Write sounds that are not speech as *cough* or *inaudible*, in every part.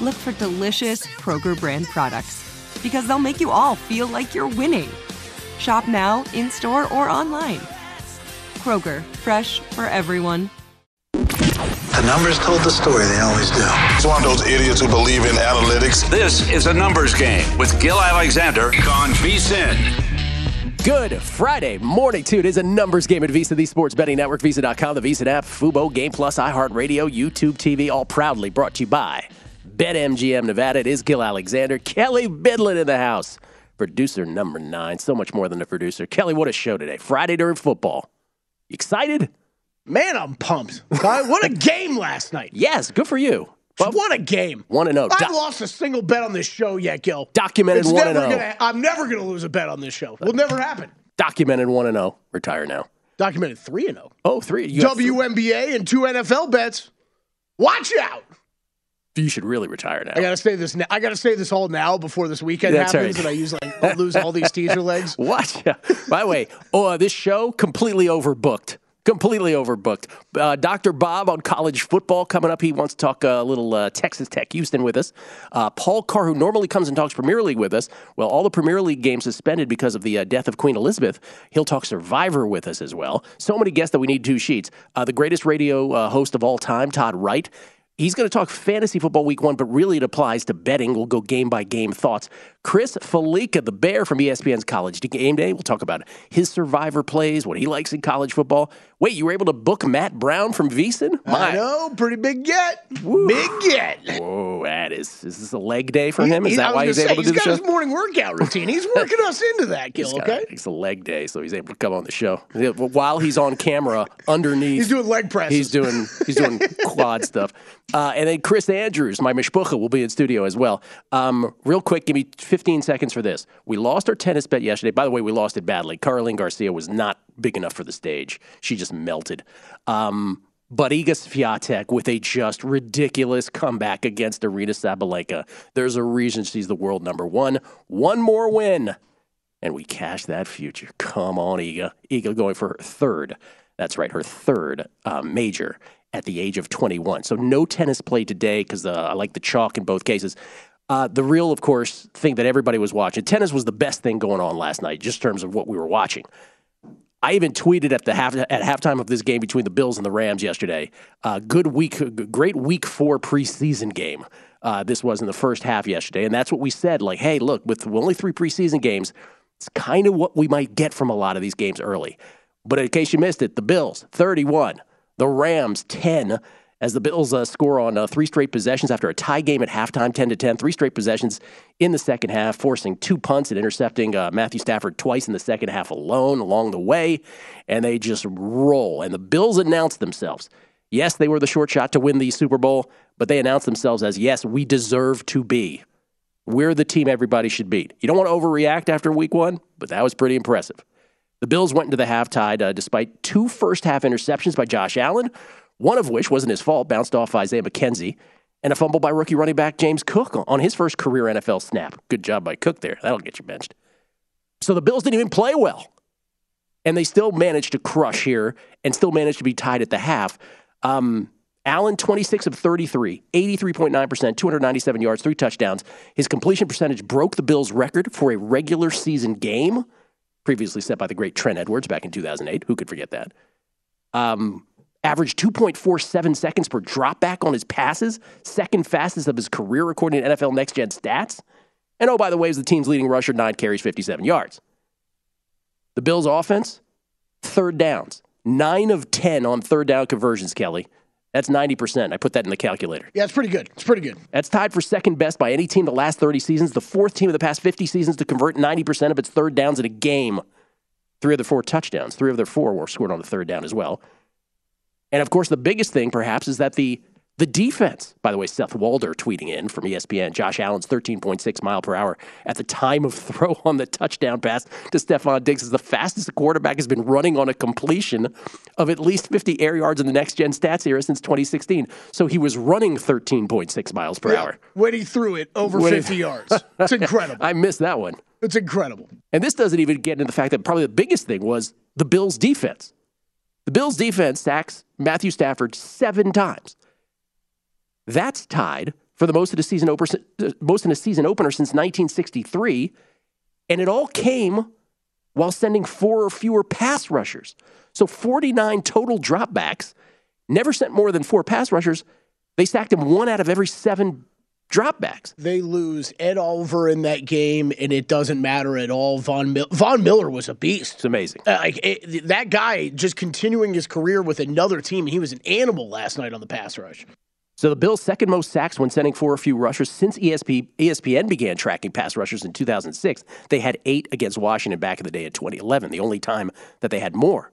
look for delicious Kroger brand products because they'll make you all feel like you're winning. Shop now, in store, or online. Kroger, fresh for everyone. The numbers told the story, they always do. It's one of those idiots who believe in analytics. This is a numbers game with Gil Alexander on VSIN. Good Friday morning, too. It is a numbers game at VSiN, the sports betting network, VSiN.com, the VSiN app, Fubo, Game Plus, iHeartRadio, YouTube TV, all proudly brought to you by BetMGM Nevada. It is Gil Alexander, Kelly Bidlin in the house, producer number nine. So much more than a producer. Kelly, what a show today. Friday during football. You excited? Man, I'm pumped. what a *laughs* game last night. Yes, good for you. But what a game. 1 0. I haven't lost a single bet on this show yet, Gil. Documented 1 0. I'm never going to lose a bet on this show. Will never happen. Documented 1 0. Retire now. Documented 3 0. Oh, 3. You WNBA and two NFL bets. Watch out. You should really retire now. I gotta say this. Now. I gotta say this all now before this weekend That's happens, right. and I use like I'll lose all these teaser legs. *laughs* Watch. By the way, oh, uh, this show completely overbooked. Completely overbooked. Uh, Dr. Bob on college football coming up. He wants to talk a little uh, Texas Tech Houston with us. Uh, Paul Carr, who normally comes and talks Premier League with us, well, all the Premier League games suspended because of the uh, death of Queen Elizabeth. He'll talk Survivor with us as well. So many guests that we need two sheets. Uh, the greatest radio uh, host of all time, Todd Wright. He's going to talk fantasy football week one, but really it applies to betting. We'll go game by game thoughts. Chris Fallica, the Bear from ESPN's College Game Day, we'll talk about his survivor plays, what he likes in college football. Wait, you were able to book Matt Brown from VSiN? I know, pretty big get, big get. Whoa, that is is this a leg day for him? Is he- that why he's say, able to do He's the got show? his morning workout routine. He's working us into that, Gil. He's got- Okay, It's a leg day, so he's able to come on the show while he's on camera *laughs* underneath. he's doing leg presses. He's doing he's doing *laughs* quad stuff. Uh, and then Chris Andrews, my mishpucha, will be in studio as well. Um, real quick, give me 15 seconds for this. We lost our tennis bet yesterday. By the way, we lost it badly. Caroline Garcia was not big enough for the stage. She just melted. Um, but Iga Swiatek with a just ridiculous comeback against Aryna Sabalenka. There's a reason she's the world number one. One more win and we cash that future. Come on, Iga. Iga going for her third. That's right, her third uh, major at the age of 21. So no tennis play today because uh, I like the chalk in both cases. Uh, the real, of course, thing that everybody was watching. Tennis was the best thing going on last night, just in terms of what we were watching. I even tweeted at the half at halftime of this game between the Bills and the Rams yesterday. Uh, good week, great week four preseason game. Uh, this was in the first half yesterday, and that's what we said. Like, hey, look, with only three preseason games, it's kind of what we might get from a lot of these games early. But in case you missed it, the Bills thirty-one, the Rams ten, as the Bills uh, score on uh, three straight possessions after a tie game at halftime, 10 to 10, three straight possessions in the second half, forcing two punts and intercepting uh, Matthew Stafford twice in the second half alone along the way. And they just roll. And the Bills announce themselves. Yes, they were the short shot to win the Super Bowl, but they announced themselves as, yes, we deserve to be. We're the team everybody should beat. You don't want to overreact after week one, but that was pretty impressive. The Bills went into the half tied uh, despite two first half interceptions by Josh Allen, one of which wasn't his fault, bounced off Isaiah McKenzie, and a fumble by rookie running back James Cook on his first career NFL snap. Good job by Cook there. That'll get you benched. So the Bills didn't even play well. And they still managed to crush here and still managed to be tied at the half. Um, Allen, 26 of 33, 83.9%, 297 yards, three touchdowns. His completion percentage broke the Bills' record for a regular season game, previously set by the great Trent Edwards back in 2008. Who could forget that? Um, averaged 2.47 seconds per dropback on his passes, second fastest of his career according to NFL Next Gen stats. And oh, by the way, is the team's leading rusher, nine carries, 57 yards. The Bills' offense, third downs, nine of 10 on third down conversions, Kelly. That's 90%. I put that in the calculator. Yeah, it's pretty good. It's pretty good. That's tied for second best by any team the last 30 seasons, the fourth team of the past 50 seasons to convert 90% of its third downs in a game. Three of their four touchdowns, three of their four were scored on the third down as well. And of course, the biggest thing perhaps is that the the defense, by the way, Seth Walder tweeting in from ESPN, Josh Allen's 13.6 mile per hour at the time of *laughs* throw on the touchdown pass to Stefon Diggs is the fastest the quarterback has been running on a completion of at least 50 air yards in the next gen stats era since 2016. So he was running 13.6 miles per Yeah, hour. When he threw it over When he- 50 yards. It's incredible. *laughs* I missed that one. It's incredible. And this doesn't even get into the fact that probably the biggest thing was the Bills' defense. The Bills' defense sacks Matthew Stafford seven times. That's tied for the most of the season opener, most in a season opener since 1963, and it all came while sending four or fewer pass rushers. So 49 total dropbacks. Never sent more than four pass rushers. They sacked him one out of every seven dropbacks. They lose Ed Oliver in that game, and it doesn't matter at all. Von, Mil- Von Miller was a beast. It's amazing. Uh, like it, that guy just continuing his career with another team. He was an animal last night on the pass rush. So the Bills' second most sacks when sending four or few rushers since ESP, ESPN began tracking pass rushers in 2006. They had eight against Washington back in the day in 2011, the only time that they had more.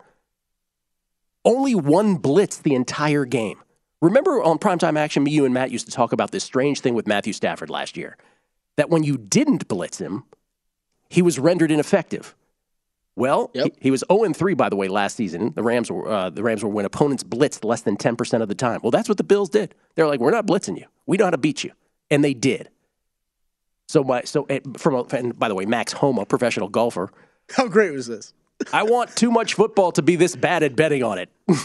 Only one blitz the entire game. Remember on primetime action, me, you, and Matt used to talk about this strange thing with Matthew Stafford last year that when you didn't blitz him, he was rendered ineffective. Well, he, he was 0 3, by the way, last season. The Rams were uh, the Rams were when opponents blitzed less than 10% of the time. Well, that's what the Bills did. They're like, we're not blitzing you. We know how to beat you. And they did. So, my, so eh, from a, and by the way, Max Homa, professional golfer. How great was this? I want too much football to be this bad at betting on it. *laughs*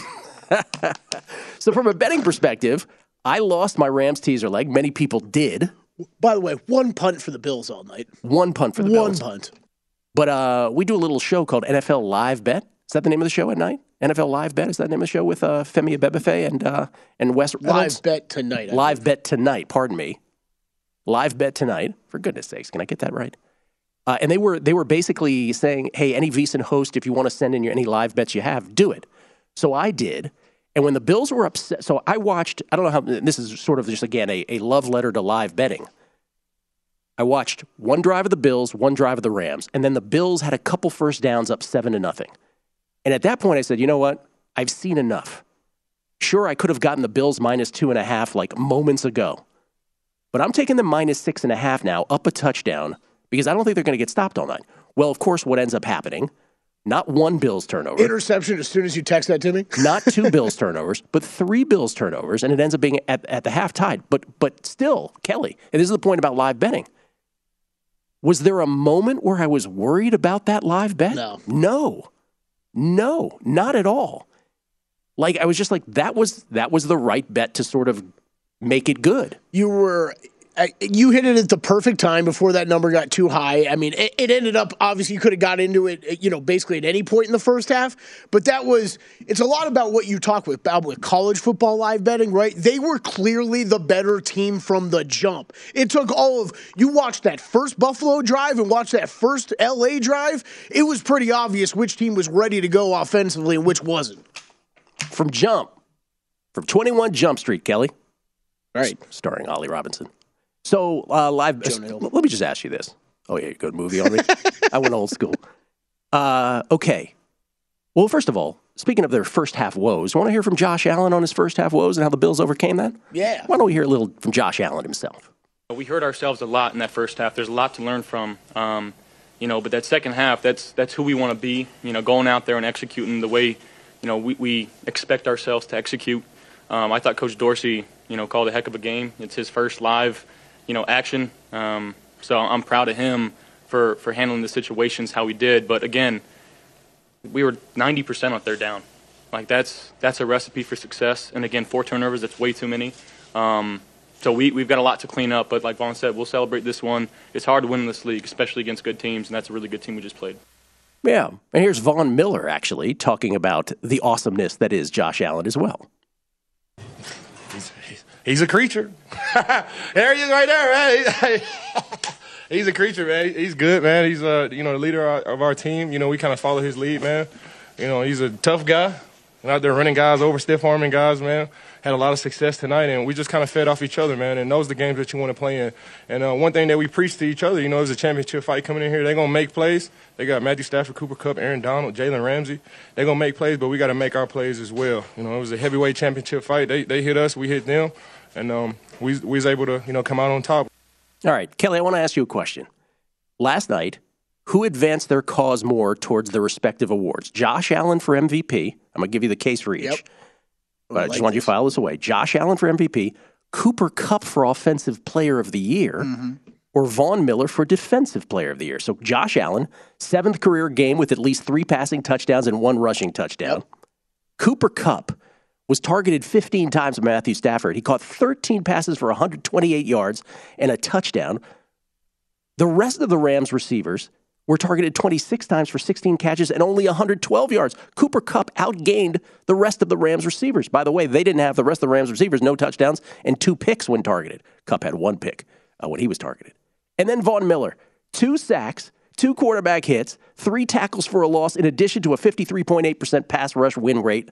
*laughs* so, from a betting perspective, I lost my Rams teaser leg. Many people did. By the way, one punt for the Bills all night. One punt for the one Bills. punt. But uh, we do a little show called NFL Live Bet. Is that the name of the show at night? NFL Live Bet is that the name of the show with uh, Femi Abebefe and uh, and Wes Reynolds? Live bet tonight. I Live Bet tonight. Pardon me. Live Bet tonight. For goodness sakes, can I get that right? Uh, and they were they were basically saying, "Hey, any VSiN host, if you want to send in your any live bets you have, do it." So I did. And when the Bills were upset, so I watched. I don't know how this is sort of just again a, a love letter to live betting. I watched one drive of the Bills, one drive of the Rams, and then the Bills had a couple first downs up seven to nothing. And at that point, I said, you know what? I've seen enough. Sure, I could have gotten the Bills minus two and a half like moments ago, but I'm taking the minus six and a half now, up a touchdown, because I don't think they're going to get stopped all night. Well, of course, what ends up happening? Not one Bills turnover, Interception as soon as you text that to me. *laughs* not two Bills *laughs* turnovers, but three Bills turnovers, and it ends up being at, at the half tied. But but still, Kelly, and this is the point about live betting. Was there a moment where I was worried about that live bet? No. No. No, not at all. Like I was just like that was that was the right bet to sort of make it good. You were. You hit it at the perfect time before that number got too high. I mean, it, it ended up obviously you could have got into it, you know, basically at any point in the first half. But that was it's a lot about what you talk with about with college football live betting, right? They were clearly the better team from the jump. It took all of you watched that first Buffalo drive and watched that first LA drive. It was pretty obvious which team was ready to go offensively and which wasn't. From jump. from 21 Jump Street, Kelly. Right. Starring Holly Robinson. So, uh, live. let me just ask you this. Oh, yeah, good movie on me. *laughs* I went old school. Uh, okay. Well, first of all, speaking of their first half woes, want to hear from Josh Allen on his first half woes and how the Bills overcame that? Yeah. Why don't we hear a little from Josh Allen himself? We hurt ourselves a lot in that first half. There's a lot to learn from. Um, you know, but that second half, that's that's who we want to be. You know, going out there and executing the way, you know, we, we expect ourselves to execute. Um, I thought Coach Dorsey, you know, called a heck of a game. It's his first live, you know, action. Um, so I'm proud of him for for handling the situations how he did. But again, we were 90% on third down. Like that's that's a recipe for success. And again, four turnovers, that's way too many. Um, so we, we've got a lot to clean up, but like Von said, we'll celebrate this one. It's hard to win in this league, especially against good teams, and that's a really good team we just played. Yeah. And here's Von Miller actually talking about the awesomeness that is Josh Allen as well. He's, he's a creature. *laughs* there he is right there, man. *laughs* he's a creature, man. He's good, man. He's uh, you know the leader of our team. You know we kind of follow his lead, man. You know he's a tough guy. Out there running guys over, stiff arming guys, man had a lot of success tonight, and we just kind of fed off each other, man. And those are the games that you want to play in. And uh, one thing that we preach to each other, you know, is a championship fight coming in here. They're gonna make plays. They got Matthew Stafford, Cooper Kupp, Aaron Donald, Jalen Ramsey. They're gonna make plays, but we got to make our plays as well. You know, it was a heavyweight championship fight. They they hit us, we hit them, and um, we we was able to you know come out on top. All right, Kelly, I want to ask you a question. Last night, who advanced their cause more towards their respective awards? Josh Allen for MVP. I'm going to give you the case for each. Yep. But I just want you to file this away. Josh Allen for MVP, Cooper Kupp for Offensive Player of the Year, mm-hmm. or Von Miller for Defensive Player of the Year. So Josh Allen, seventh career game with at least three passing touchdowns and one rushing touchdown. Yep. Cooper Kupp was targeted 15 times by Matthew Stafford. He caught 13 passes for 128 yards and a touchdown. The rest of the Rams receivers were targeted 26 times for 16 catches and only 112 yards. Cooper Kupp outgained the rest of the Rams receivers. By the way, they didn't have the rest of the Rams receivers, no touchdowns and two picks when targeted. Kupp had one pick uh, when he was targeted. And then Von Miller, two sacks, two quarterback hits, three tackles for a loss, in addition to a 53.8% pass rush win rate.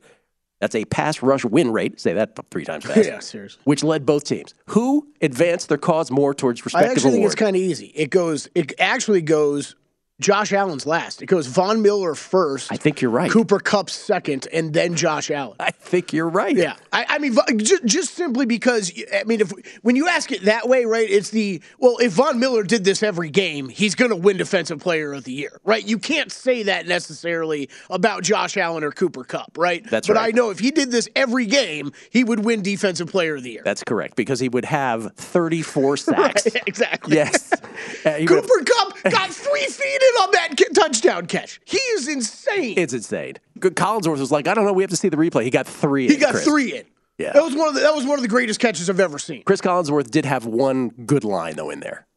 That's a pass rush win rate. Say that three times fast. *laughs* yeah, seriously. Which led both teams. Who advanced their cause more towards respective I actually award? think it's kind of easy. It goes. It actually goes Josh Allen's last. It goes Von Miller first. I think you're right. Cooper Kupp second, and then Josh Allen. I think you're right. Yeah, I, I mean, just, just simply because I mean, if when you ask it that way, right? It's the well, if Von Miller did this every game, he's going to win Defensive Player of the Year, right? You can't say that necessarily about Josh Allen or Cooper Kupp, right? That's but right. I know if he did this every game, he would win Defensive Player of the Year. That's correct because he would have 34 *laughs* sacks. right, exactly. Yes. *laughs* Uh, Cooper have... Kupp got three feet in on that touchdown catch. He is insane. It's insane. Collinsworth was like, I don't know. We have to see the replay. He got three. He in, got Chris. three in. Yeah, that was one of the, that was one of the greatest catches I've ever seen. Chris Collinsworth did have one good line though in there.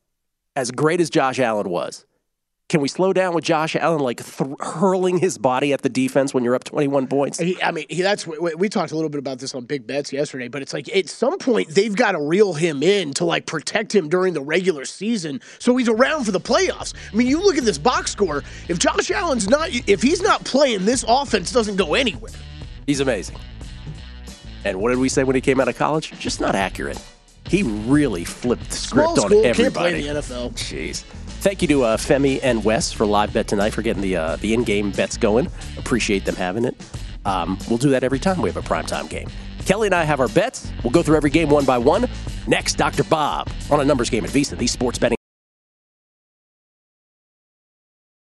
As great as Josh Allen was, can we slow down with Josh Allen like th- hurling his body at the defense when you're up 21 points? He, I mean, he, that's we, we, talked a little bit about this on Big Bets yesterday, but it's like at some point they've got to reel him in to like protect him during the regular season, so he's around for the playoffs. I mean, you look at this box score. If Josh Allen's not, if he's not playing, this offense doesn't go anywhere. He's amazing. And what did we say when he came out of college? Just not accurate. He really flipped the script Small school, on everybody. Can't play in the NFL. Jeez. Thank you to uh, Femi and Wes for live bet tonight for getting the uh, the in game bets going. Appreciate them having it. Um, we'll do that every time we have a primetime game. Kelly and I have our bets. We'll go through every game one by one. Next, Dr. Bob on a numbers game at VSiN, the sports betting.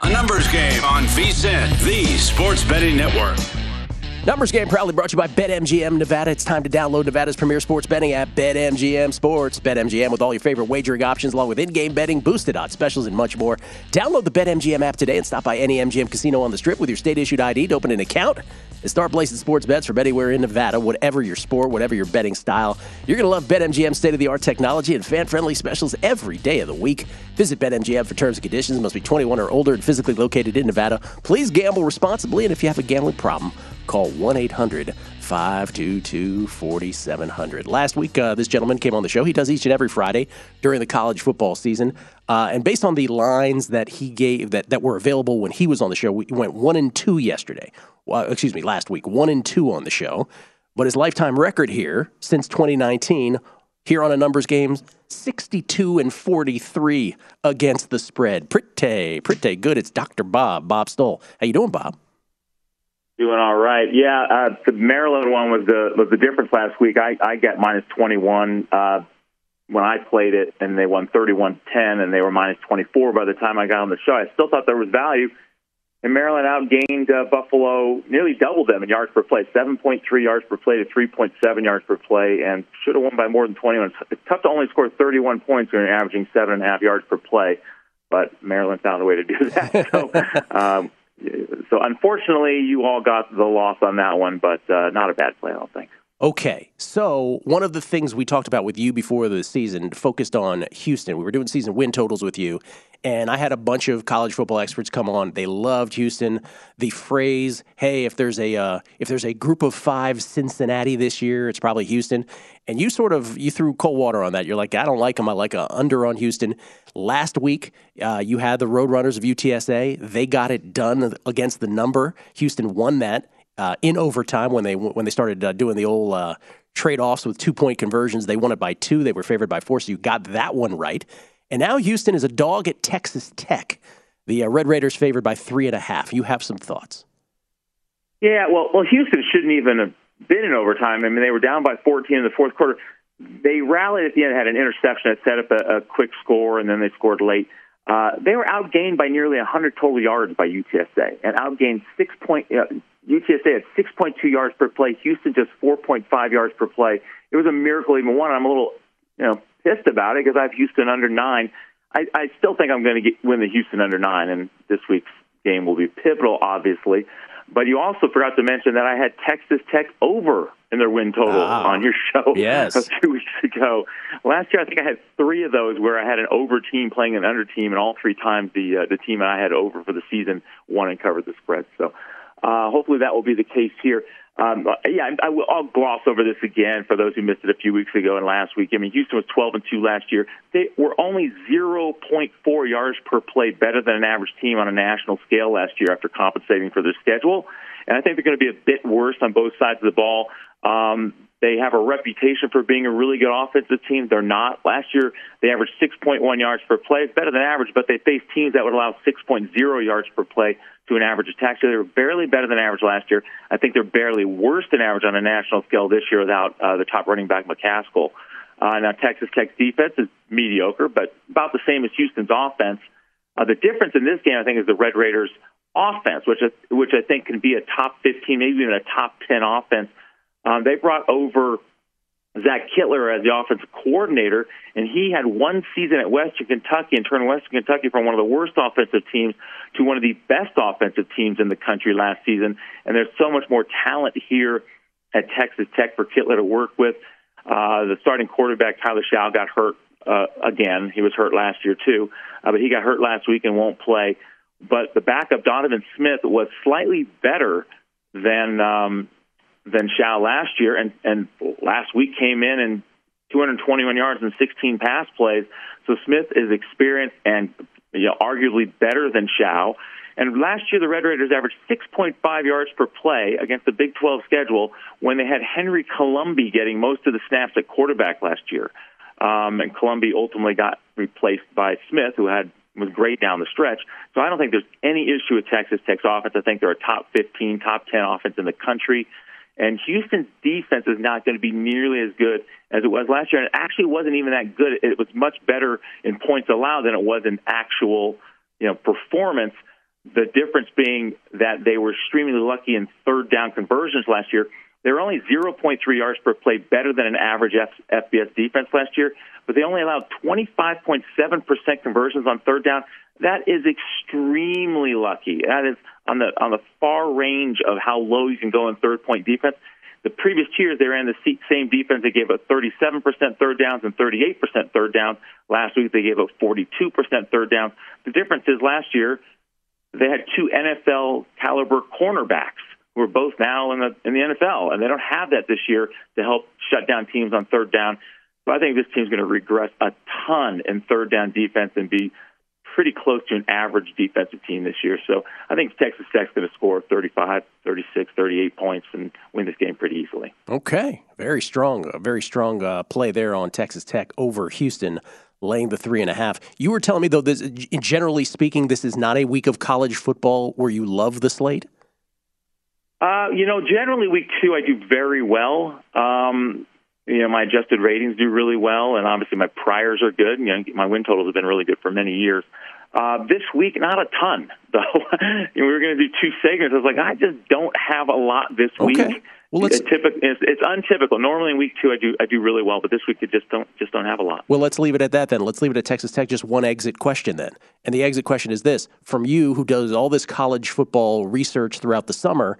A numbers game on VSIN, the sports betting network. Numbers game proudly brought to you by BetMGM Nevada. It's time to download Nevada's premier sports betting app, BetMGM Sports. BetMGM with all your favorite wagering options, along with in-game betting, boosted odds specials, and much more. Download the BetMGM app today and stop by any MGM casino on the Strip with your state-issued ID to open an account and start placing sports bets from anywhere in Nevada, whatever your sport, whatever your betting style. You're going to love BetMGM state-of-the-art technology and fan-friendly specials every day of the week. Visit BetMGM for terms and conditions. Must be 21 or older and physically located in Nevada. Please gamble responsibly, and if you have a gambling problem, call 1 800 522 4700. Last week, uh, this gentleman came on the show. He does each and every Friday during the college football season. Uh, and based on the lines that he gave that, that were available when he was on the show, we went one and two yesterday. Excuse me, last week, one and two on the show. But his lifetime record here since 2019, here on a numbers game, 62 and 43 against the spread. Pretty, pretty good. It's Dr. Bob, Bob Stoll. How you doing, Bob? Doing all right. Yeah, uh, the Maryland one was the was the difference last week. I I got minus twenty one uh, when I played it, and they won thirty one ten, and they were minus twenty four by the time I got on the show. I still thought there was value. And Maryland outgained uh, Buffalo, nearly doubled them in yards per play, 7.3 yards per play to 3.7 yards per play, and should have won by more than 21. It's tough to only score 31 points when you're averaging seven and a half yards per play, but Maryland found a way to do that. *laughs* So um, so unfortunately, you all got the loss on that one, but uh, not a bad play, I don't think. Okay, so one of the things we talked about with you before the season focused on Houston. We were doing season win totals with you, and I had a bunch of college football experts come on. They loved Houston. The phrase, "Hey, if there's a uh, if there's a group of five Cincinnati this year, it's probably Houston." And you sort of you threw cold water on that. You're like, "I don't like them. I like a under on Houston." Last week, uh, you had the Roadrunners of UTSA. They got it done against the number. Houston won that uh, in overtime when they when they started uh, doing the old uh, trade offs with two point conversions. They won it by two. They were favored by four. So you got that one right. And now Houston is a dog at Texas Tech. The uh, Red Raiders favored by three and a half. You have some thoughts? Yeah, well, well, Houston shouldn't even have been in overtime. I mean, they were down by 14 in the fourth quarter. They rallied at the end, had an interception that set up a, a quick score, and then they scored late. Uh, they were outgained by nearly 100 total yards by UTSA and outgained six point. Uh, UTSA had 6.2 yards per play. Houston just 4.5 yards per play. It was a miracle even one. I'm a little, you know, pissed about it because I have Houston under nine. I, I still think I'm going to win the Houston under nine, and this week's game will be pivotal, obviously. But you also forgot to mention that I had Texas Tech over in their win total ah, on your show *laughs* yes. a few weeks ago. Last year, I think I had three of those where I had an over team playing an under team, and all three times the uh, the team I had over for the season won and covered the spread. So uh, hopefully that will be the case here. Um, yeah, I, will gloss over this again for those who missed it a few weeks ago and last week. I mean, Houston was 12 and 2 last year. They were only 0.4 yards per play better than an average team on a national scale last year after compensating for their schedule. And I think they're going to be a bit worse on both sides of the ball. Um, they have a reputation for being a really good offensive team. They're not. Last year, they averaged 6.1 yards per play. It's better than average, but they faced teams that would allow 6.0 yards per play to an average attack. So they were barely better than average last year. I think they're barely worse than average on a national scale this year without uh, the top running back, McCaskill. Uh, now, Texas Tech's defense is mediocre, but about the same as Houston's offense. Uh, the difference in this game, I think, is the Red Raiders' offense, which which I think can be a top 15, maybe even a top 10 offense um, they brought over Zach Kittley as the offensive coordinator, and he had one season at Western Kentucky and turned Western Kentucky from one of the worst offensive teams to one of the best offensive teams in the country last season. And there's so much more talent here at Texas Tech for Kittley to work with. Uh, the starting quarterback Tyler Shough got hurt uh, again. He was hurt last year too, uh, but he got hurt last week and won't play. But the backup Donovan Smith was slightly better than um, than Shough last year, and and last week came in and 221 yards and 16 pass plays. So Smith is experienced and you know arguably better than Shough. And last year, the Red Raiders averaged 6.5 yards per play against the Big 12 schedule when they had Henry Colombi getting most of the snaps at quarterback last year. Um, and Colombi ultimately got replaced by Smith, who had was great down the stretch. So I don't think there's any issue with Texas Tech's offense. I think they're a top 15, top 10 offense in the country. And Houston's defense is not going to be nearly as good as it was last year. And it actually wasn't even that good. It was much better in points allowed than it was in actual, you know, performance. The difference being that they were extremely lucky in third down conversions last year. They were only 0.3 yards per play better than an average F- FBS defense last year, but they only allowed 25.7% conversions on third down. That is extremely lucky. That is on the on the far range of how low you can go in third point defense. The previous years they ran the same defense. They gave up 37% third downs and 38% third downs. Last week they gave up 42% third downs. The difference is last year they had two NFL caliber cornerbacks who are both now in the in the NFL, and they don't have that this year to help shut down teams on third down. So I think this team's going to regress a ton in third down defense and be pretty close to an average defensive team this year. So I think Texas Tech's going to score 35, 36, 38 points and win this game pretty easily. Okay, very strong, very strong uh, play there on Texas Tech over Houston. Laying the three and a half. You were telling me though, this, generally speaking, this is not a week of college football where you love the slate. Uh, you know, generally week two I do very well. Um, you know, my adjusted ratings do really well, and obviously my priors are good. You know, my win totals have been really good for many years. Uh, this week, not a ton, *laughs* though. we were going to do two segments. I was like, I just don't have a lot this okay. week. Well, let's, it's, typical, it's, it's, untypical. Normally in week two, I do I do really well, but this week I just don't just don't have a lot. Well, let's leave it at that then. Let's leave it at Texas Tech. Just one exit question then, and the exit question is this: from you, who does all this college football research throughout the summer,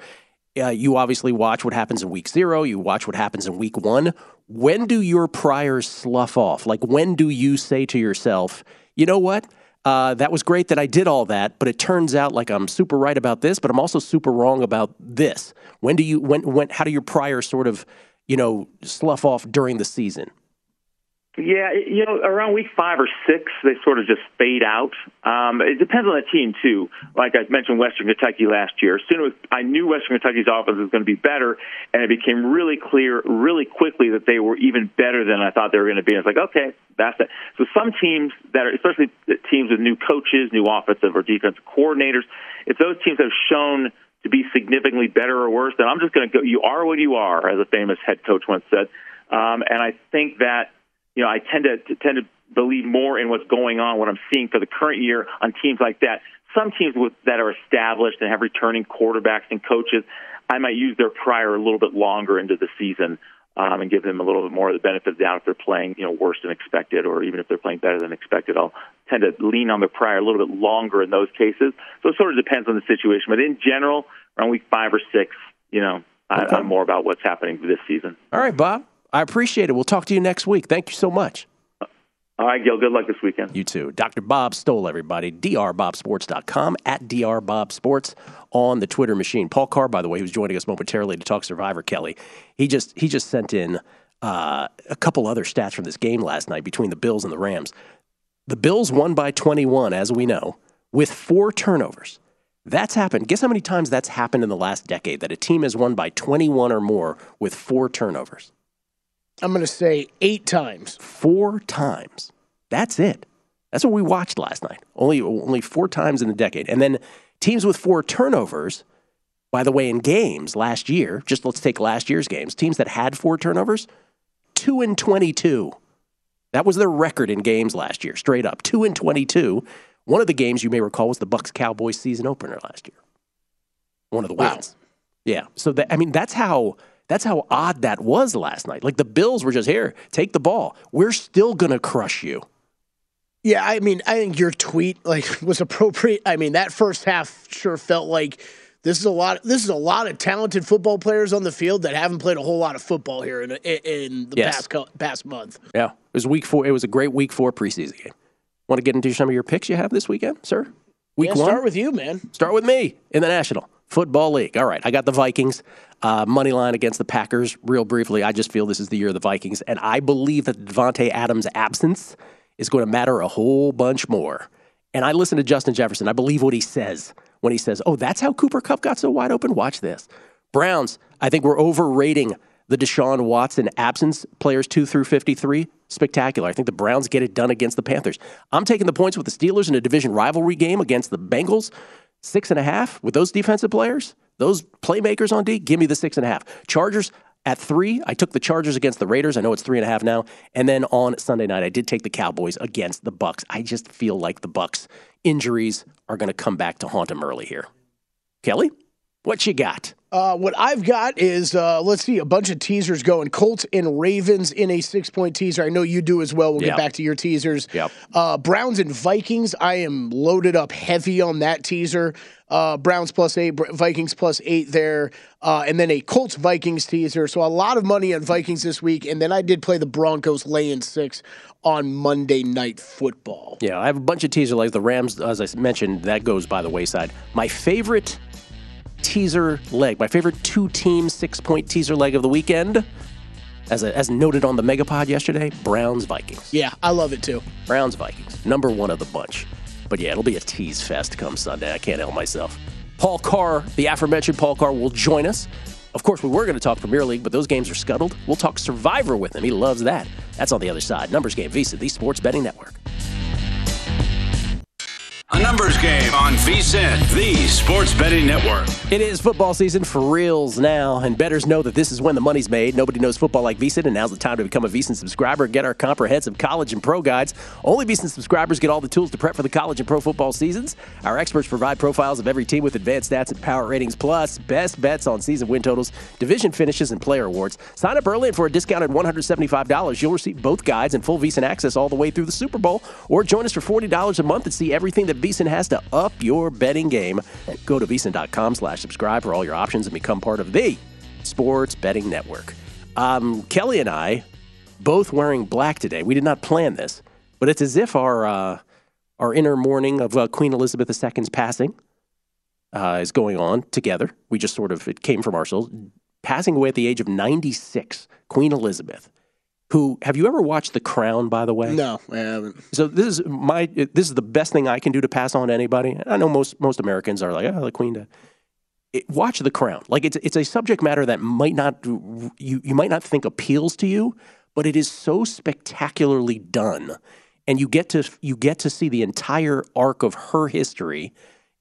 uh, you obviously watch what happens in week zero. You watch what happens in week one. When do your priors slough off? Like when do you say to yourself, you know what? Uh, that was great that I did all that, but it turns out like I'm super right about this, but I'm also super wrong about this. When do you when when how do your priors sort of you know slough off during the season? Yeah, you know, around week five or six, they sort of just fade out. Um, it depends on the team too. Like I mentioned, Western Kentucky last year. As soon as I knew Western Kentucky's offense was going to be better, and it became really clear, really quickly that they were even better than I thought they were going to be. And it's like, okay, that's it. So some teams that are, especially teams with new coaches, new offensive or defensive coordinators, if those teams have shown to be significantly better or worse, then I'm just going to go. You are what you are, as a famous head coach once said. Um, and I think that you know, I tend to, to tend to believe more in what's going on, what I'm seeing for the current year on teams like that. Some teams with, that are established and have returning quarterbacks and coaches, I might use their prior a little bit longer into the season um, and give them a little bit more of the benefit of the doubt if they're playing, you know, worse than expected, or even if they're playing better than expected. I'll tend to lean on the prior a little bit longer in those cases. So it sort of depends on the situation. But in general, around week five or six, you know, okay. I, I'm more about what's happening this season. All right, Bob. I appreciate it. We'll talk to you next week. Thank you so much. All right, Gil. Good luck this weekend. You too. Dr. Bob Stoll, everybody. drbobsports.com, at drbobsports on the Twitter machine. Paul Carr, by the way, who's joining us momentarily to talk Survivor, Kelly, he just he just sent in uh, a couple other stats from this game last night between the Bills and the Rams. The Bills won by 21, as we know, with four turnovers. That's happened. Guess how many times that's happened in the last decade that a team has won by 21 or more with four turnovers? I'm going to say eight times. Four times. That's it. That's what we watched last night. Only only four times in a decade. And then teams with four turnovers, by the way, in games last year, just let's take last year's games, teams that had four turnovers, two and twenty-two. That was their record in games last year, straight up. Two and twenty-two. One of the games you may recall was the Bucs Cowboys season opener last year. One of the Wow. wins. Yeah. So that I mean, that's how that's how odd that was last night. Like the Bills were just here, take the ball. We're still gonna crush you. Yeah, I mean, I think your tweet like *laughs* was appropriate. I mean, that first half sure felt like this is a lot. This is a lot of talented football players on the field that haven't played a whole lot of football here in in the Yes. past past month. Yeah, it was week four. It was a great week four preseason game. Want to get into some of your picks you have this weekend, sir? Week yeah, one. start with you, man. Start with me in the National Football League. All right, I got the Vikings uh, money line against the Packers. Real briefly, I just feel this is the year of the Vikings, and I believe that Davante Adams' absence is going to matter a whole bunch more. And I listen to Justin Jefferson. I believe what he says when he says, "Oh, that's how Cooper Kupp got so wide open." Watch this. Browns. I think we're overrating the Deshaun Watson absence players two through fifty-three. Spectacular. I think the Browns get it done against the Panthers. I'm taking the points with the Steelers in a division rivalry game against the Bengals. Six and a half with those defensive players, those playmakers on D. Give me the six and a half. Chargers at three. I took the Chargers against the Raiders. I know it's three and a half now. And then on Sunday night, I did take the Cowboys against the Bucs. I just feel like the Bucs injuries are going to come back to haunt them early here. Kelly, what you got? Uh, what I've got is uh, let's see a bunch of teasers going. Colts and Ravens in a six point teaser. I know you do as well. We'll Yep. get back to your teasers. Yep. Uh, Browns and Vikings. I am loaded up heavy on that teaser. Uh, Browns plus eight, Vikings plus eight there, uh, and then a Colts Vikings teaser. So a lot of money on Vikings this week, and then I did play the Broncos laying six on Monday Night Football. Yeah, I have a bunch of teaser like The Rams, as I mentioned, that goes by the wayside. My favorite teaser leg, my favorite two team six point teaser leg of the weekend, as, a, as noted on the Megapod yesterday, Browns Vikings. Yeah, I love it too. Browns Vikings, number one of the bunch. But yeah, it'll be a tease fest come Sunday. I can't help myself. Paul Carr, the aforementioned Paul Carr, will join us. Of course, we were going to talk Premier League, but those games are scuttled. We'll talk Survivor with him. He loves that. That's on the other side. Numbers Game VSiN, the Sports Betting Network. A numbers game on VSIN, the Sports Betting Network. It is football season for reals now, and bettors know that this is when the money's made. Nobody knows football like VSiN, and now's the time to become a VSiN subscriber get our comprehensive college and pro guides. Only VSiN subscribers get all the tools to prep for the college and pro football seasons. Our experts provide profiles of every team with advanced stats and power ratings, plus best bets on season win totals, division finishes, and player awards. Sign up early, and for a discounted $175, you'll receive both guides and full VSiN access all the way through the Super Bowl, or join us for $40 a month and see everything that has to up your betting game. Go to VSiN.com slash subscribe for all your options and become part of the Sports Betting Network. Um, Kelly and I both wearing black today. We did not plan this, but it's as if our uh, our inner mourning of uh, Queen Elizabeth II's passing uh, is going on together. We just sort of it came from our souls. Passing away at the age of 96, Queen Elizabeth. Who have you ever watched The Crown? By the way, No, I haven't. so this is my this is the best thing I can do to pass on to anybody. I know most most Americans are like, oh, the Queen. To, it, watch The Crown. Like it's it's a subject matter that might not you you might not think appeals to you, but it is so spectacularly done, and you get to you get to see the entire arc of her history.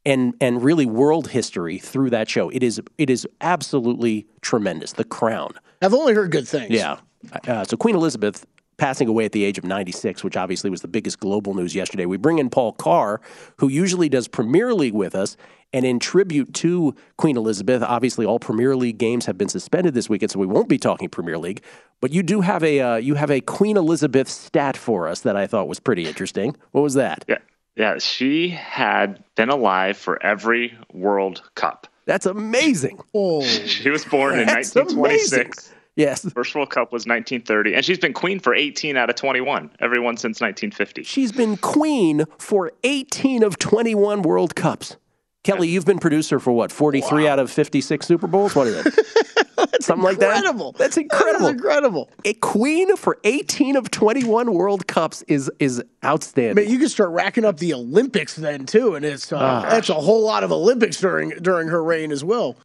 And, and really world history through that show. It is it is absolutely tremendous. The Crown. I've only heard good things. Yeah. Uh, so Queen Elizabeth passing away at the age of 96, which obviously was the biggest global news yesterday. We bring in Paul Carr, who usually does Premier League with us. And in tribute to Queen Elizabeth, obviously all Premier League games have been suspended this weekend, so we won't be talking Premier League. But you do have a uh, you have a Queen Elizabeth stat for us that I thought was pretty interesting. What was that? Yeah, yeah. She had been alive for every World Cup. That's amazing. Oh, *laughs* She was born in That's 1926. Yes. First World Cup was 1930, and she's been queen for 18 out of 21. Everyone since 1950. She's been queen for 18 of 21 World Cups. Kelly, you've been producer for what? 43 wow. out of 56 Super Bowls. What is it? *laughs* Something incredible. like that. That's incredible. That incredible. A queen for 18 of 21 World Cups is is outstanding. Man, you can start racking up the Olympics then too, and it's uh, oh, that's a whole lot of Olympics during during her reign as well.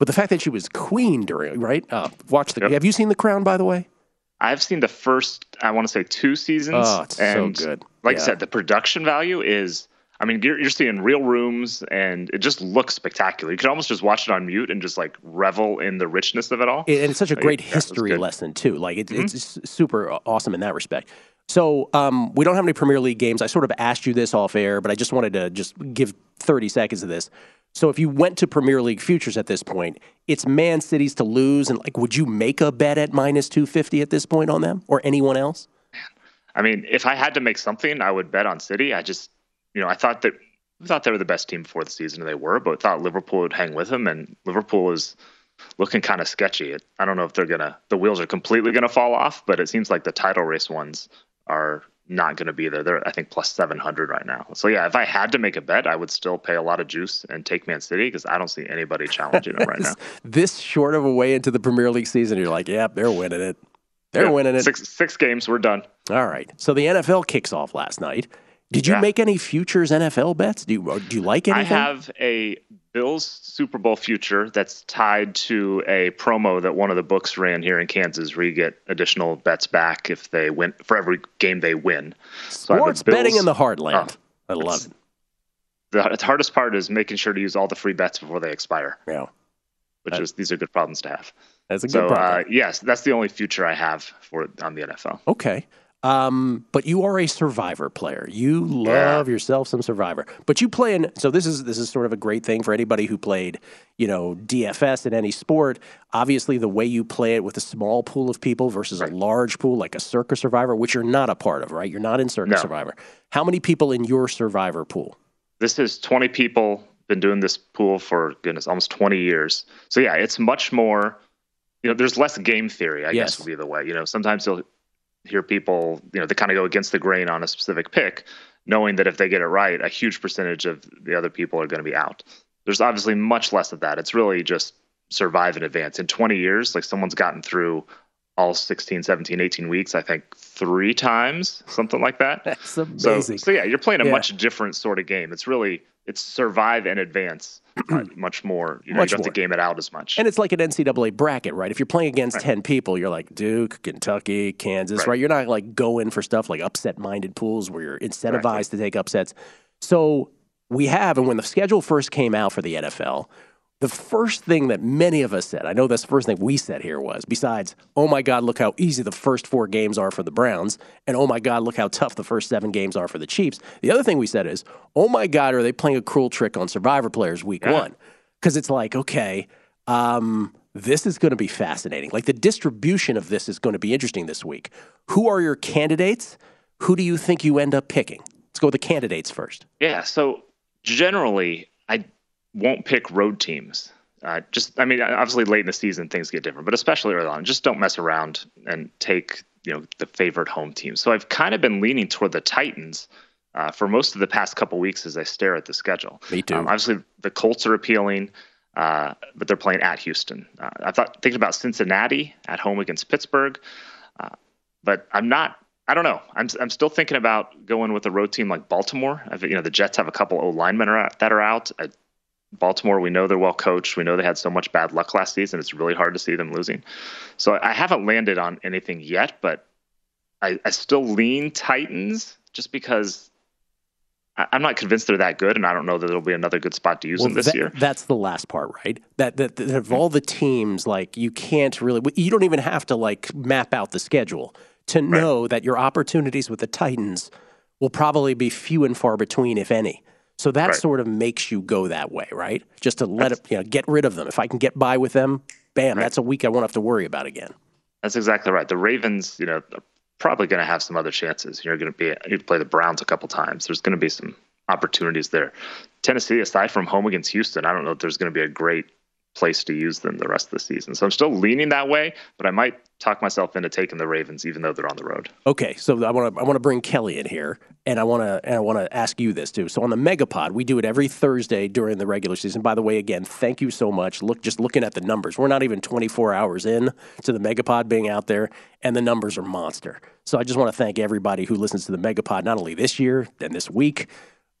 But the fact that she was queen during right, uh, watch the. Yep. Have you seen The Crown, by the way? I've seen the first, I want to say, two seasons. Oh, it's and so good. Like yeah. I said, the production value is I mean, you're, you're seeing real rooms, and it just looks spectacular. You can almost just watch it on mute and just like revel in the richness of it all. And it's such a great yeah, history lesson too. Like it, mm-hmm. it's super awesome in that respect. So um, we don't have any Premier League games. I sort of asked you this off air, but I just wanted to just give 30 seconds of this. So if you went to Premier League futures at this point, it's Man City's to lose, and like, would you make a bet at minus 250 at this point on them or anyone else? I mean, if I had to make something, I would bet on City. I just you know, I thought that I thought they were the best team before the season, and they were, but thought Liverpool would hang with them, and Liverpool is looking kind of sketchy. I don't know if they're gonna the wheels are completely gonna fall off, but it seems like the title race ones are not going to be there. They're I think plus 700 right now. So yeah, if I had to make a bet, I would still pay a lot of juice and take Man City because I don't see anybody challenging them right *laughs* now. this short of a way into the Premier League season, you're like, yeah, they're winning it. They're yeah, winning it. Six six games, we're done. All right. So the NFL kicks off last night. Did you yeah. make any futures NFL bets? Do you do you like anything? I have a Bills Super Bowl future that's tied to a promo that one of the books ran here in Kansas, where you get additional bets back if they win for every game they win. So Sports Bills, betting in the heartland. Oh, I love it. The, the, hardest part is making sure to use all the free bets before they expire. Yeah, which is these are good problems to have. That's a good so, problem. Uh, yes, that's the only future I have for on the NFL. Okay. Um, but you are a survivor player. You love yeah. yourself some survivor. But you play in so this is this is sort of a great thing for anybody who played, you know, DFS in any sport. Obviously the way you play it with a small pool of people versus right. a large pool like a Circa Survivor, which you're not a part of, right? You're not in Circa no. Survivor. How many people in your survivor pool? This is 20 people been doing this pool for goodness, almost 20 years. So yeah, it's much more you know, there's less game theory, I yes. guess would be the way. You know, sometimes you'll hear people, you know, they kind of go against the grain on a specific pick, knowing that if they get it right, a huge percentage of the other people are going to be out. There's obviously much less of that. It's really just survive in advance. In 20 years, like someone's gotten through all 16, 17, 18 weeks, I think three times, something like that. *laughs* That's amazing. So, so yeah, you're playing a yeah. much different sort of game. It's really it's survive and advance *clears throat* much more. You, know, much you don't have to game it out as much. And it's like an NCAA bracket, right? If you're playing against right. 10 people, you're like Duke, Kentucky, Kansas, right? right? You're not like going for stuff like upset minded pools where you're incentivized right. to take upsets. So we have, and when the schedule first came out for the NFL, the first thing that many of us said, I know that's the first thing we said here was, besides, oh my God, look how easy the first four games are for the Browns, and oh my God, look how tough the first seven games are for the Chiefs. The other thing we said is, oh my God, are they playing a cruel trick on Survivor players week yeah. one? Because it's like, okay, um, this is going to be fascinating. Like the distribution of this is going to be interesting this week. Who are your candidates? Who do you think you end up picking? Let's go with the candidates first. Yeah. So generally, I won't pick road teams. Uh, just, I mean, obviously late in the season things get different, but especially early on, just don't mess around and take you know the favorite home team. So I've kind of been leaning toward the Titans uh, for most of the past couple weeks as I stare at the schedule. Me too. Um, obviously, the Colts are appealing, uh, but they're playing at Houston. Uh, I thought thinking about Cincinnati at home against Pittsburgh, uh, but I'm not. I don't know. I'm I'm still thinking about going with a road team like Baltimore. I've, you know, the Jets have a couple O linemen that are out. I, Baltimore, we know they're well coached. We know they had so much bad luck last season. It's really hard to see them losing. So I haven't landed on anything yet, but I, I still lean Titans just because I, am not convinced they're that good, and I don't know that there'll be another good spot to use well, them this that, year. That's the last part, right? That, that, that of all the teams, like you can't really, you don't even have to like map out the schedule to know right. that your opportunities with the Titans will probably be few and far between, if any. So that right. sort of makes you go that way, right? Just to let that's, it, you know, get rid of them. If I can get by with them, bam, right. that's a week I won't have to worry about again. That's exactly right. The Ravens, you know, are probably going to have some other chances. You're going to be you play the Browns a couple times. There's going to be some opportunities there. Tennessee, aside from home against Houston, I don't know if there's going to be a great place to use them the rest of the season. So I'm still leaning that way, but I might talk myself into taking the Ravens even though they're on the road. Okay, so I want to I want to bring Kelly in here, and I want to and I want to ask you this too. So on the Megapod, we do it every Thursday during the regular season. By the way, again, thank you so much. Look, just looking at the numbers, we're not even 24 hours in to the Megapod being out there, and the numbers are monster. So I just want to thank everybody who listens to the Megapod not only this year and this week,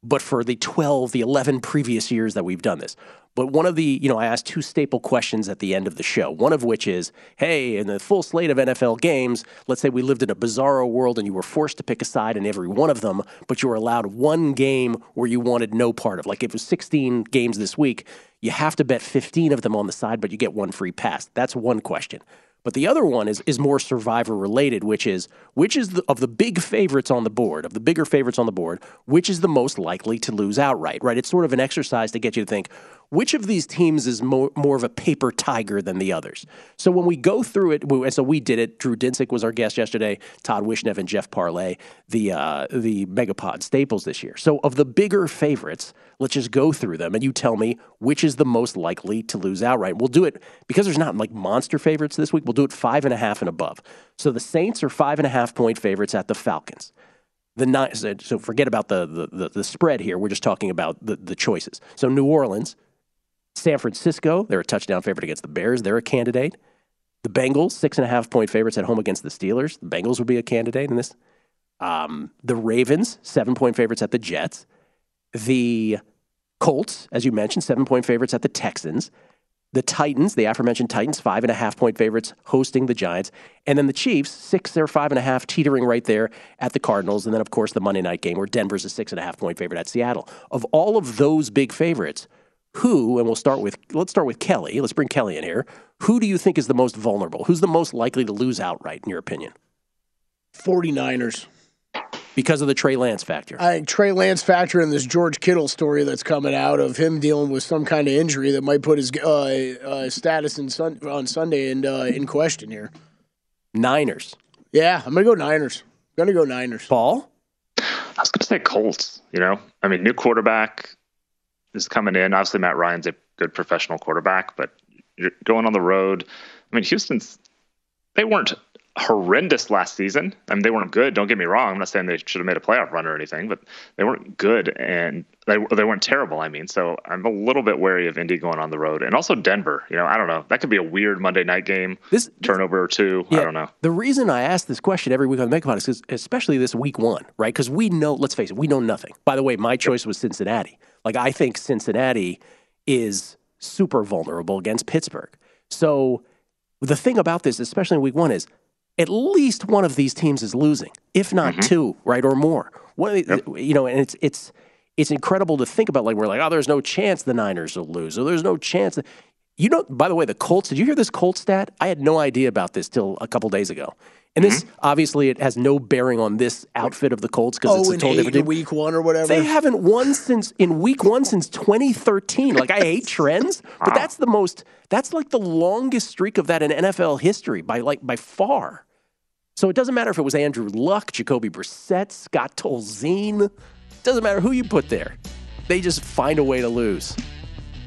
but for the 12, the 11 previous years that we've done this. But one of the, you know, I asked two staple questions at the end of the show. One of which is, hey, in the full slate of NFL games, let's say we lived in a bizarro world and you were forced to pick a side in every one of them, but you were allowed one game where you wanted no part of. Like if it was 16 games this week, you have to bet 15 of them on the side, but you get one free pass. That's one question. But the other one is is more survivor related, which is which is the, of the big favorites on the board, of the bigger favorites on the board, which is the most likely to lose outright, right? It's sort of an exercise to get you to think which of these teams is more, more of a paper tiger than the others. So when we go through it, and so we did it. Drew Dinsick was our guest yesterday. Todd Wishnev and Jeff Parlay, the uh, the Megapod staples this year. So of the bigger favorites, let's just go through them, and you tell me which is the most likely to lose outright. We'll do it because there's not like monster favorites this week. We'll do it five and a half and above. So the Saints are five and a half point favorites at the Falcons. The nine, so forget about the, the, the, the spread here. We're just talking about the, the choices. So New Orleans, San Francisco, they're a touchdown favorite against the Bears. They're a candidate. The Bengals, six and a half point favorites at home against the Steelers. The Bengals would be a candidate in this. Um, the Ravens, seven point favorites at the Jets. The Colts, as you mentioned, seven point favorites at the Texans. The Titans, the aforementioned Titans, five and a half point favorites hosting the Giants. And then the Chiefs, six or five and a half, teetering right there at the Cardinals. And then, of course, the Monday night game where Denver's a six and a half point favorite at Seattle. Of all of those big favorites, who, and we'll start with, let's start with Kelly. Let's bring Kelly in here. Who do you think is the most vulnerable? Who's the most likely to lose outright, in your opinion? 49ers. Because of the Trey Lance factor. I think Trey Lance factor and this George Kittle story that's coming out of him dealing with some kind of injury that might put his uh, uh, status in sun- on Sunday in, uh, in question here. Niners. Yeah, I'm going to go Niners. I'm going to go Niners. Paul? I was going to say Colts. You know, I mean, new quarterback is coming in. Obviously, Matt Ryan's a good professional quarterback, but you're going on the road. I mean, Houston's they weren't horrendous last season. I mean, they weren't good. Don't get me wrong. I'm not saying they should have made a playoff run or anything, but they weren't good and they they weren't terrible. I mean, so I'm a little bit wary of Indy going on the road, and also Denver. You know, I don't know. That could be a weird Monday night game. This turnover or two. Yeah, I don't know. The reason I ask this question every week on the Megapod is because, especially this week one, right? Because we know. Let's face it, we know nothing. By the way, my choice was Cincinnati. Like I think Cincinnati is super vulnerable against Pittsburgh. So the thing about this, especially in week one, is at least one of these teams is losing, if not mm-hmm. two, right, or more. One, yep. you know, and it's it's it's incredible to think about. Like we're like, oh, there's no chance the Niners will lose, or there's no chance. That, you know, by the way, the Colts. Did you hear this Colts stat? I had no idea about this till a couple days ago. And this mm-hmm. obviously it has no bearing on this outfit of the Colts because oh, it's a total different team. week one or whatever. They haven't won since in week one since 2013. Like I hate *laughs* trends, but that's the most. That's like the longest streak of that in NFL history by like by far. So it doesn't matter if it was Andrew Luck, Jacoby Brissett, Scott Tolzien. Doesn't matter who you put there. They just find a way to lose.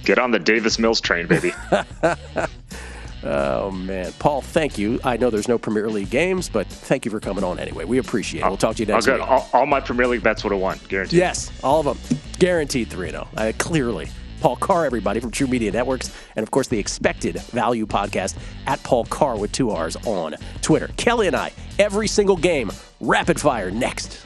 Get on the Davis Mills train, baby. *laughs* Oh man, Paul, thank you. I know there's no Premier League games, but thank you for coming on anyway. We appreciate it. We'll talk to you next oh, week. All, all, my Premier League bets would have won, guaranteed. Yes, all of them, guaranteed three zero. Uh, clearly, Paul Carr, everybody from TruMedia Networks, and of course the Expected Value podcast at Paul Carr with two R's on Twitter. Kelly and I, every single game, rapid fire next.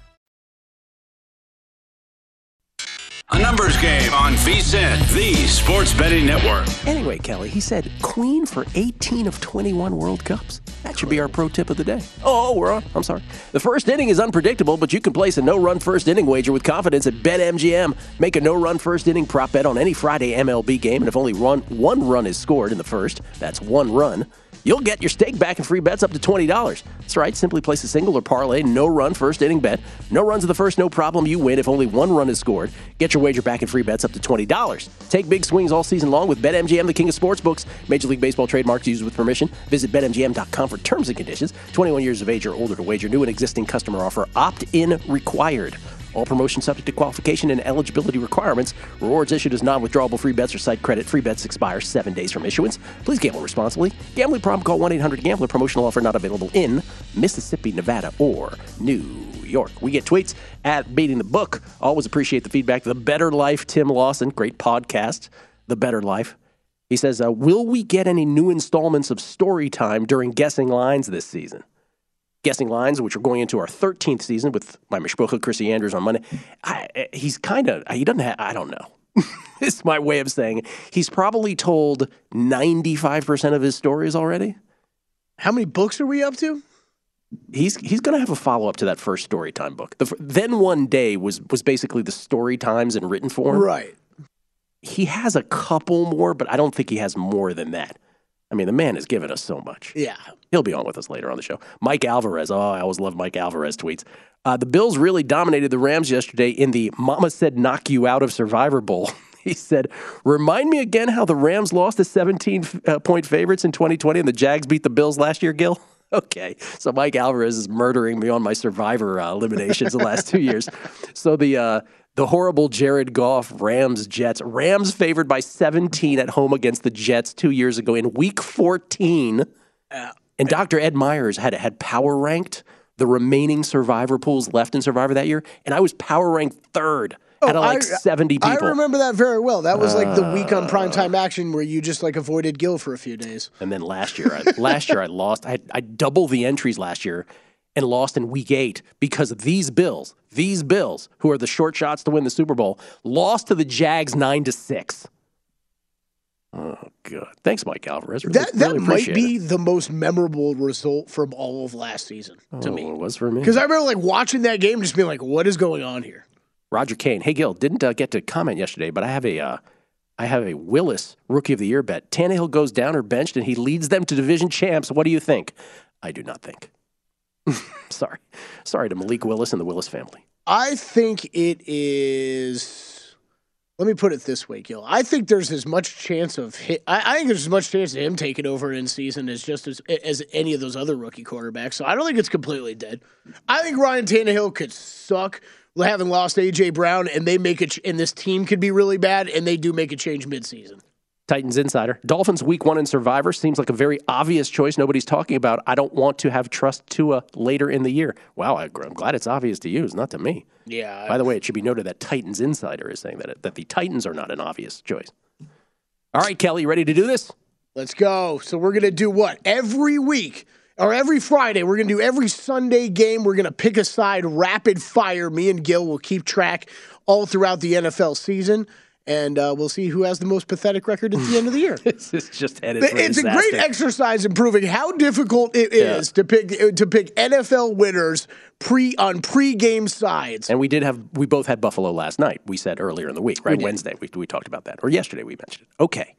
A numbers game on VSiN, the sports betting network. Anyway, Kelly, he said Queen for 18 of 21 World Cups. That should be our pro tip of the day. Oh, we're on. I'm sorry. The first inning is unpredictable, but you can place a no-run first inning wager with confidence at BetMGM. Make a no-run first inning prop bet on any Friday MLB game, and if only one one run is scored in the first, that's one run. You'll get your stake back in free bets up to $20. That's right. Simply place a single or parlay, no run first inning bet. No runs in the first, no problem. You win if only one run is scored. Get your wager back in free bets up to $20. Take big swings all season long with BetMGM, the king of sportsbooks. Major League Baseball trademarks used with permission. Visit BetMGM.com for terms and conditions. 21 years of age or older to wager. New and existing customer offer. Opt in required. All promotions subject to qualification and eligibility requirements. Rewards issued as non-withdrawable free bets or site credit. Free bets expire seven days from issuance. Please gamble responsibly. Gambling problem? Call one eight hundred Gambler. Promotional offer not available in Mississippi, Nevada, or New York. We get tweets at beating the book. Always appreciate the feedback. The Better Life, Tim Lawson, great podcast. The Better Life. He says, uh, "Will we get any new installments of story time during guessing lines this season?" Guessing lines, which are going into our 13th season with my Mishpucha, Chrissy Andrews on Monday. I, eh, he's kind of, he doesn't have, I don't know. *laughs* it's my way of saying it. he's probably told 95% of his stories already. How many books are we up to? He's he's going to have a follow up to that first story time book. The, then one day was was basically the story times in written form. Right. He has a couple more, but I don't think he has more than that. I mean, the man has given us so much. Yeah. He'll be on with us later on the show. Mike Alvarez. Oh, I always love Mike Alvarez tweets. Uh, the Bills really dominated the Rams yesterday in the Mama Said Knock You Out of Survivor Bowl. *laughs* he said, Remind me again how the Rams lost to 17 uh, point favorites in 2020 and the Jags beat the Bills last year, Gil? *laughs* Okay, so Mike Alvarez is murdering me on my Survivor uh, eliminations the last two years. So the uh, the horrible Jared Goff Rams Jets Rams favored by 17 at home against the Jets two years ago in Week 14. And Dr. Ed Myers had had power ranked the remaining Survivor pools left in Survivor that year, and I was power ranked third out of like Oh, I- 70 people. I remember that very well. That was like the week on Uh, primetime action where you just like avoided Gil for a few days. And then last year, I, last year I *laughs* lost. I, I doubled the entries last year and lost in week eight because these Bills. These Bills, who are the short shots to win the Super Bowl, lost to the Jags nine to six. Oh god! Thanks, Mike Alvarez. Really, That that really might be it. the most memorable result from all of last season to Oh, me. It was for me Because I remember like watching that game, just being like, "What is going on here?" Roger Kane. Hey, Gil, didn't uh, get to comment yesterday, but I have a, uh, I have a Willis Rookie of the Year bet. Tannehill goes down or benched, and he leads them to division champs. What do you think? I do not think. *laughs* sorry, sorry to Malik Willis and the Willis family. I think it is let me put it this way, Gil. I think there's as much chance of hit, I, I think there's as much chance of him taking over in season as just as as any of those other rookie quarterbacks. So I don't think it's completely dead. I think Ryan Tannehill could suck having lost AJ Brown, and they make it, and this team could be really bad, and they do make a change midseason. Titans insider. Dolphins week one in Survivor seems like a very obvious choice. Nobody's talking about. I don't want to have trust Tua later in the year. Wow, I'm glad it's obvious to you, it's not to me. Yeah. By the way, it should be noted that Titans insider is saying that it, that the Titans are not an obvious choice. All right, Kelly, you ready to do this? Let's go. So we're gonna do what every week or every Friday. We're gonna do every Sunday game. We're gonna pick a side, rapid fire. Me and Gil will keep track all throughout the NFL season and uh, we'll see who has the most pathetic record at the end of the year. *laughs* this is just headed. it's a great exercise in proving how difficult it is yeah. to pick to pick NFL winners pre on pre-game sides. And we did have we both had Buffalo last night. We said earlier in the week, right? We Wednesday, we, we talked about that, or yesterday we mentioned it. Okay,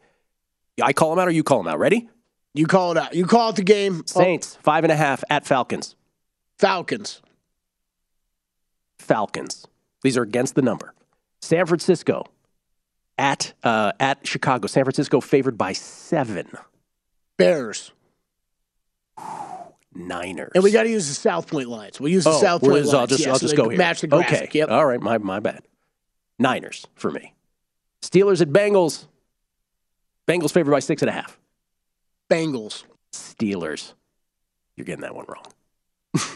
I call them out, or you call them out? Ready? You call it out. You call it the game. Saints oh. five and a half at Falcons. Falcons. Falcons. These are against the number. San Francisco at uh, at Chicago. San Francisco favored by seven. Bears. Niners. And we got to use the South Point lines. We'll use the oh, South Point lines. I'll just, yeah, I'll so just go here. Match the graphic. Okay. Yep. All right. My, my bad. Niners for me. Steelers at Bengals. Bengals favored by six and a half. Bengals. Steelers. You're getting that one wrong. *laughs*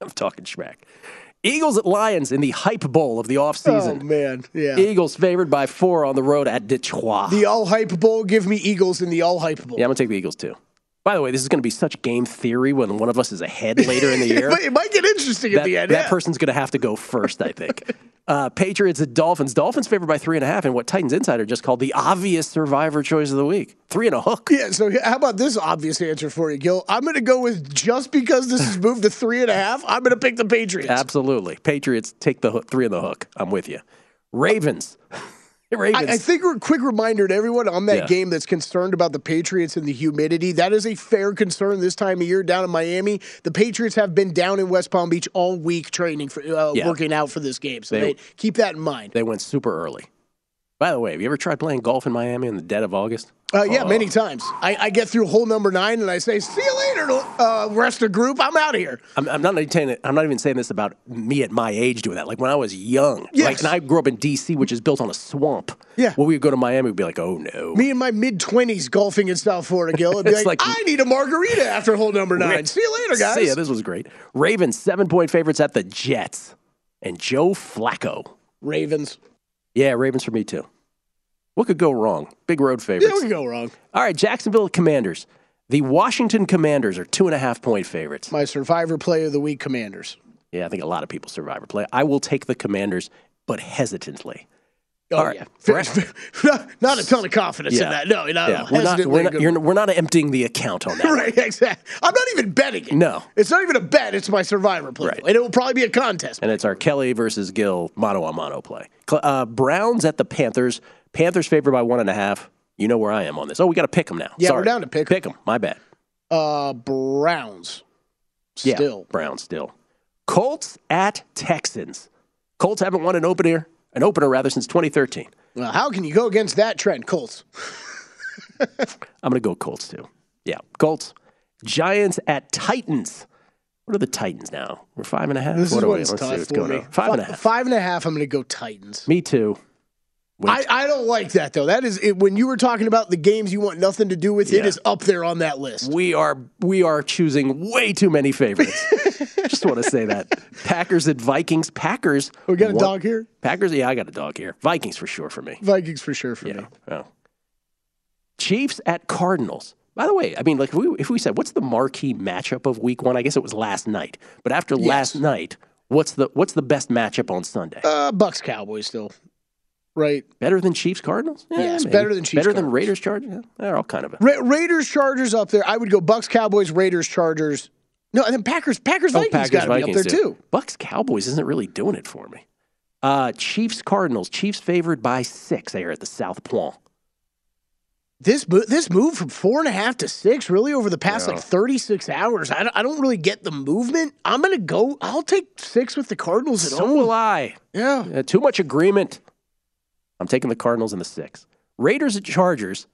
I'm talking schmack. Eagles at Lions in the hype bowl of the offseason. Oh, man. Yeah. Eagles favored by four on the road at Detroit. The all hype bowl. Give me Eagles in the all hype bowl. Yeah, I'm going to take the Eagles too. By the way, this is going to be such game theory when one of us is ahead later in the *laughs* year. it might get interesting that, at the end. That yeah. person's going to have to go first, I think. *laughs* uh, Patriots at Dolphins. Dolphins favored by three and a half, and what Titans Insider just called the obvious survivor choice of the week. Three and a hook. Yeah, so how about this obvious answer for you, Gil? I'm going to go with just because this has moved to three and a half, I'm going to pick the Patriots. Absolutely. Patriots take the hook, three in the hook. I'm with you. Ravens. *laughs* *laughs* Ravens. I, I, think a quick reminder to everyone on that yeah. game that's concerned about the Patriots and the humidity. That is a fair concern this time of year down in Miami. The Patriots have been down in West Palm Beach all week training for uh, yeah. working out for this game. So they, they, keep that in mind. They went super early. By the way, have you ever tried playing golf in Miami in the dead of August? Uh, yeah, oh. many times. I, I, get through hole number nine and I say, "See you later, uh, rest of group. I'm out of here." I'm, I'm, not saying I'm not even saying this about me at my age doing that. Like when I was young, yes. like, and I grew up in D.C., which is built on a swamp. Yeah, when we would go to Miami, we'd be like, "Oh no." Me in my mid twenties golfing in South Florida, Gil. It'd be *laughs* like, like, "I need a margarita after hole number nine. See you later, guys." See ya. This was great. Ravens seven point favorites at the Jets, and Joe Flacco. Ravens. Yeah, Ravens for me too. What could go wrong? Big road favorites. Yeah, what could go wrong? All right, Jacksonville Commanders. The Washington Commanders are two and a half point favorites. My survivor play of the week, Commanders. Yeah, I think a lot of people survivor play. I will take the Commanders, but hesitantly. Oh, All right. yeah. *laughs* not a ton of confidence yeah. in that. No, not yeah. we're, not, we're, not, we're not emptying the account on that. *laughs* right, exactly. I'm not even betting it. No. It's not even a bet. It's my survivor play. Right. And it will probably be a contest. And it's our Kelly versus Gil mano a mano play. Uh, Browns at the Panthers. Panthers favored by one and a half. You know where I am on this. Oh, we got to pick them now. Yeah, Sorry. we're down to pick Pick them. My bad. Uh, Browns. Still. Yeah, Browns still. Colts at Texans. Colts haven't won an opener, an opener rather since 2013. Well, how can you go against that trend, Colts? *laughs* I'm going to go Colts too. Yeah, Colts. Giants at Titans. What are the Titans now? We're five and a half. This what is what's we? Let's tough see what's for going me. on. Five and a half. Five and a half. I'm going to go Titans. Me too. I, I don't like that though. That is it, when you were talking about the games you want nothing to do with. Yeah. It is up there on that list. We are we are choosing way too many favorites. *laughs* Just want to say that Packers at Vikings. Packers. We got a dog here. Packers. Yeah, I got a dog here. Vikings for sure for me. Vikings for sure for yeah. me. Oh. Chiefs at Cardinals. By the way, I mean, like if we, if we said what's the marquee matchup of Week One, I guess it was last night. But after Yes. last night, what's the what's the best matchup on Sunday? Uh, Bucs Cowboys still. Right. Better than Chiefs Cardinals? Yeah, Yes, maybe. better than Chiefs Better than Raiders Chargers? Yeah, they're all kind of. A, Ra- Raiders Chargers up there. I would go Bucs Cowboys Raiders Chargers. No, and then Packers Packers oh, Vikings got to be up there too. too. Bucs Cowboys isn't really doing it for me. Uh, Chiefs Cardinals. Chiefs favored by six They are at the South Point. This this move from four and a half to six really over the past Yeah. like thirty six hours. I don't, I don't really get the movement. I'm gonna go. I'll take six with the Cardinals at So home. will I. Yeah. Uh, too much agreement. I'm taking the Cardinals in the six. Raiders at Chargers.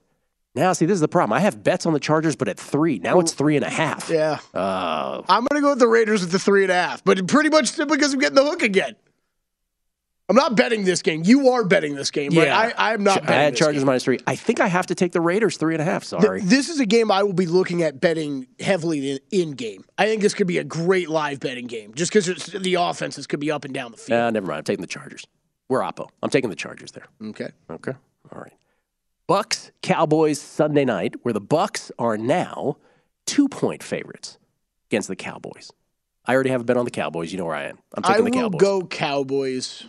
Now, see, this is the problem. I have bets on the Chargers, but at three. Now it's three and a half. Yeah. Uh, I'm going to go with the Raiders with the three and a half, but pretty much simply because I'm getting the hook again. I'm not betting this game. You are betting this game, right? yeah. I, I'm not I betting had Chargers minus three. I think I have to take the Raiders three and a half. Th- Sorry. This is a game I will be looking at betting heavily in, in game. I think this could be a great live betting game just because the offenses could be up and down the field. Uh, never mind. I'm taking the Chargers. We're Oppo. I'm taking the Chargers there. Okay. Okay. All right. Bucs Cowboys Sunday night, where the Bucs are now two point favorites against the Cowboys. I already have a bet on the Cowboys. You know where I am. I'm taking will the Cowboys. go Cowboys.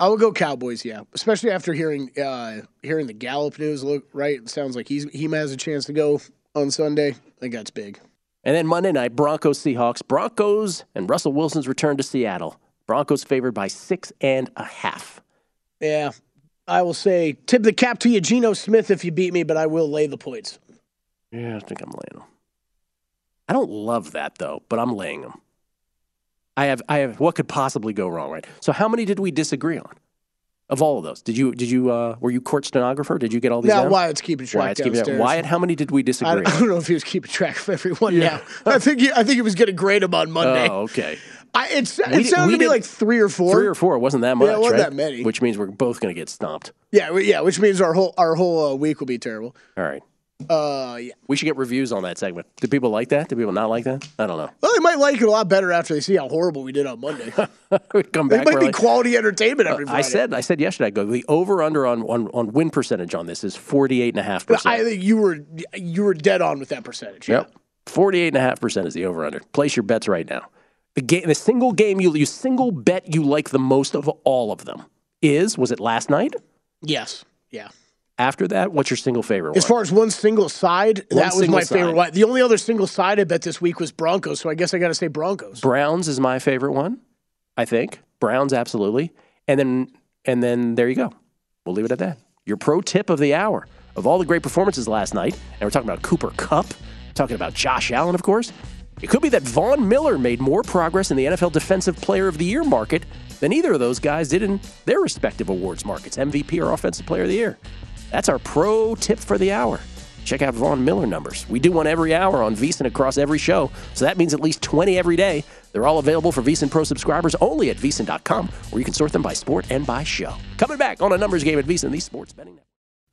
I will go Cowboys, yeah. Especially after hearing uh, hearing the Gallup news. Look, right? It sounds like he's he has a chance to go on Sunday. I think that's big. And then Monday night, Broncos Seahawks. Broncos and Russell Wilson's return to Seattle. Broncos favored by six and a half. Yeah, I will say tip the cap to you, Geno Smith, if you beat me, but I will lay the points. Yeah, I think I'm laying them. I don't love that though, but I'm laying them. I have, I have. What could possibly go wrong, right? So, how many did we disagree on? Of all of those, did you, did you, uh, were you court stenographer? Did you get all these? Down? Wyatt's keeping track Wyatt's keeping downstairs. Wyatt, how many did we disagree? I, on? I don't know if he was keeping track of everyone now. I think he, I think he was going to grade him on Monday. Oh, okay. I, it's, it sounded to me like three or four. Three or four. It wasn't that much. Yeah, it wasn't right? that many. Which means we're both going to get stomped. Yeah, we- yeah, which means our whole our whole uh, week will be terrible. All right. Uh, yeah. We should get reviews on that segment. Do people like that? Do people not like that? I don't know. Well, they might like it a lot better after they see how horrible we did on Monday. *laughs* we come It might be like- quality entertainment every Uh, I said, I said yesterday. I go the over under on, on on win percentage on this is forty eight and a half percent. I think you were you were dead on with that percentage. Yep. Forty-eight and a half percent is the over/under. Place your bets right now. The game, the single game you, you single bet you like the most of all of them is was it last night? Yes. Yeah. After that, what's your single favorite As one? far as one single side, One that was single my favorite one. The only other single side I bet this week was Broncos, so I guess I got to say Broncos. Browns is my favorite one. I think Browns absolutely, and then and then there you go. We'll leave it at that. Your pro tip of the hour of all the great performances last night, and we're talking about Cooper Kupp, talking about Josh Allen, of course. It could be that Von Miller made more progress in the NFL Defensive Player of the Year market than either of those guys did in their respective awards markets, MVP or Offensive Player of the Year. That's our pro tip for the hour. Check out Von Miller numbers. We do one every hour on VSiN across every show, so that means at least 20 every day. They're all available for VSiN Pro subscribers only at VSiN.com, where you can sort them by sport and by show. Coming back on a numbers game at VSiN, the sports betting network.